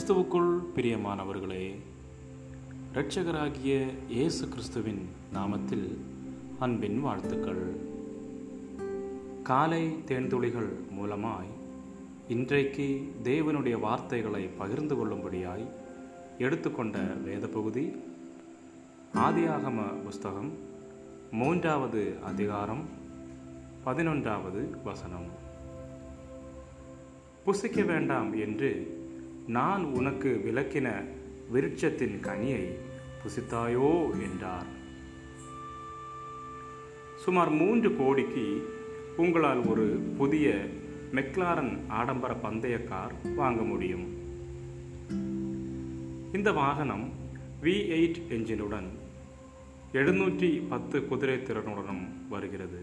கிறிஸ்துவுக்குள் பிரியமானவர்களே இரட்சகராகிய இயேசு கிறிஸ்துவின் நாமத்தில் அன்பின் வாழ்த்துக்கள். காலை தேன்துளிகள் மூலமாய் இன்றைக்கு தேவனுடைய வார்த்தைகளை பகிர்ந்து கொள்ளும்படியாய் எடுத்துக்கொண்ட வேத பகுதி ஆதியாகம புஸ்தகம் மூன்றாவது அதிகாரம் பதினொன்றாவது வசனம். புசிக்க வேண்டாம் என்று நான் உனக்கு விளக்கின விருட்சத்தின் கனியை புசித்தாயோ என்றார். சுமார் மூன்று கோடிக்கு உங்களால் ஒரு புதிய மெக்லாரன் ஆடம்பர பந்தய கார் வாங்க முடியும். இந்த வாகனம் வி எயிட் என்ஜினுடன் எழுநூற்றி பத்து குதிரை திறனுடனும் வருகிறது.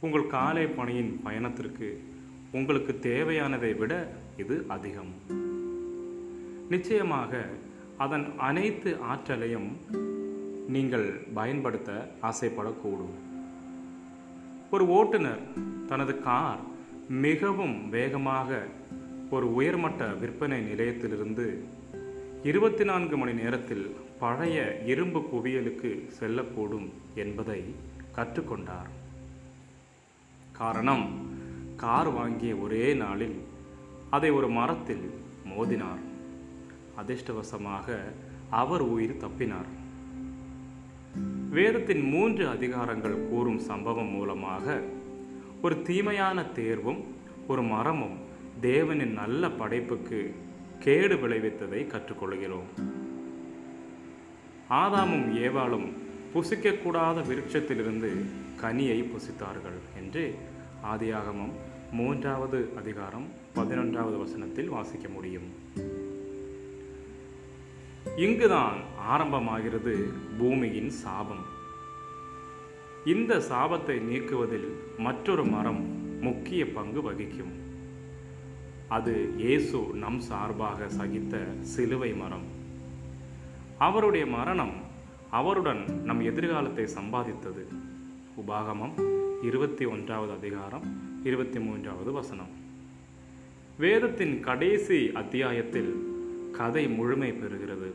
உங்கள் காலை பணியின் பயணத்திற்கு உங்களுக்கு தேவையானதை விட இது அதிகம். நிச்சயமாக அதன் அனைத்து ஆற்றலையும் நீங்கள் பயன்படுத்த ஆசைப்படக்கூடும். ஒரு ஓட்டுநர் தனது கார் மிகவும் வேகமாக ஒரு உயர்மட்ட விற்பனை நிலையத்திலிருந்து இருபத்தி நான்கு மணி நேரத்தில் பழைய இரும்பு குவியலுக்கு செல்லக்கூடும் என்பதை கற்றுக்கொண்டார். காரணம் கார் வாங்கிய ஒரே நாளில் அதை ஒரு மரத்தில் மோதினார். அதிர்ஷ்டவசமாக அவர் உயிர் தப்பினார். வேதத்தின் மூன்று அதிகாரங்கள் கூறும் சம்பவம் மூலமாக ஒரு தீமையான தேர்வும் ஒரு மரமும் தேவனின் நல்ல படைப்புக்கு கேடு விளைவித்ததை கற்றுக்கொள்கிறோம். ஆதாமும் ஏவாளும் புசிக்கக்கூடாத விருட்சத்திலிருந்து கனியை புசித்தார்கள் என்று ஆதியாகமம் மூன்றாவது அதிகாரம் பதினொன்றாவது வசனத்தில் வாசிக்க முடியும். இங்குதான் ஆரம்பமாகிறது பூமியின் சாபம். இந்த சாபத்தை நீக்குவதில் மற்றொரு மரம் முக்கிய பங்கு வகிக்கும். அது இயேசு நம் சார்பாக சகித்த சிலுவை மரம். அவருடைய மரணம் அவருடன் நம் எதிர்காலத்தை சம்பாதித்தது. உபாகமம் இருபத்தி ஒன்றாவது அதிகாரம் இருபத்தி மூன்றாவது வசனம். வேதத்தின் கடைசி அத்தியாயத்தில் கதை முழுமை பெறுகிறது.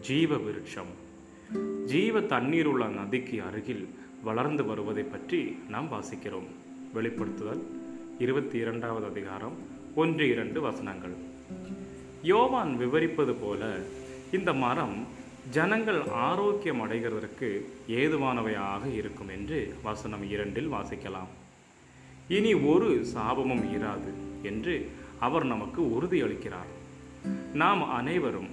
ஜீவ விருட்சம் ஜீவ தண்ணீர் உள்ள நதிக்கு அருகில் வளர்ந்து வருவதை பற்றி நாம் வாசிக்கிறோம். வெளிப்படுத்துதல் இருபத்தி இரண்டாவது அதிகாரம் ஒன்று இரண்டு வசனங்கள். யோவான் விவரிப்பது போல இந்த மரம் ஜனங்கள் ஆரோக்கியம் அடைகிறதற்கு ஏதுவானவையாக இருக்கும் என்று வசனம் இரண்டில் வாசிக்கலாம். இனி ஒரு சாபமும் இராது என்று அவர் நமக்கு உறுதியளிக்கிறார். நாம் அனைவரும்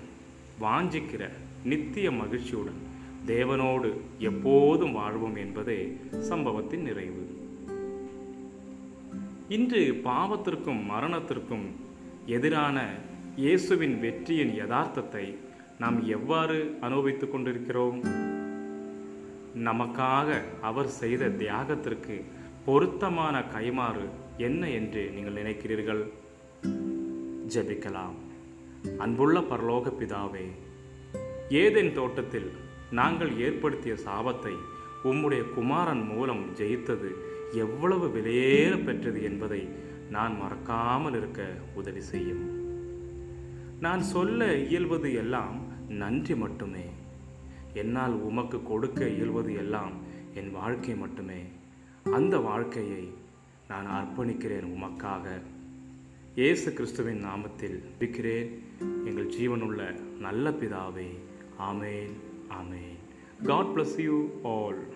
வாஞ்சிக்கிற நித்திய மகிழ்ச்சியுடன் தேவனோடு எப்போதும் வாழ்வோம் என்பதே சம்பவத்தின் நிறைவு. இன்று பாவத்திற்கும் மரணத்திற்கும் எதிரான இயேசுவின் வெற்றியின் யதார்த்தத்தை நாம் எவ்வாறு அனுபவித்துக் கொண்டிருக்கிறோம்? நமக்காக அவர் செய்த தியாகத்திற்கு பொருத்தமான கைமாறு என்ன என்று நீங்கள் நினைக்கிறீர்கள்? ஜெபிக்கலாம். அன்புள்ள பரலோக பிதாவே ஏதேன் தோட்டத்தில் நாங்கள் ஏற்படுத்திய சாபத்தை உம்முடைய குமாரன் மூலம் ஜெயித்தது எவ்வளவு விலையேற பெற்றது என்பதை நான் மறக்காமல் இருக்க உதவி செய்யும். நான் சொல்ல இயல்வது எல்லாம் நன்றி மட்டுமே. என்னால் உமக்கு கொடுக்க இயல்வது எல்லாம் என் வாழ்க்கை மட்டுமே. அந்த வாழ்க்கையை நான் அர்ப்பணிக்கிறேன் உமக்காக. இயேசு கிறிஸ்துவின் நாமத்தில் இருக்கிறேன் எங்கள் ஜீவனுள்ள நல்ல பிதாவே ஆமேன் ஆமேன். God bless you all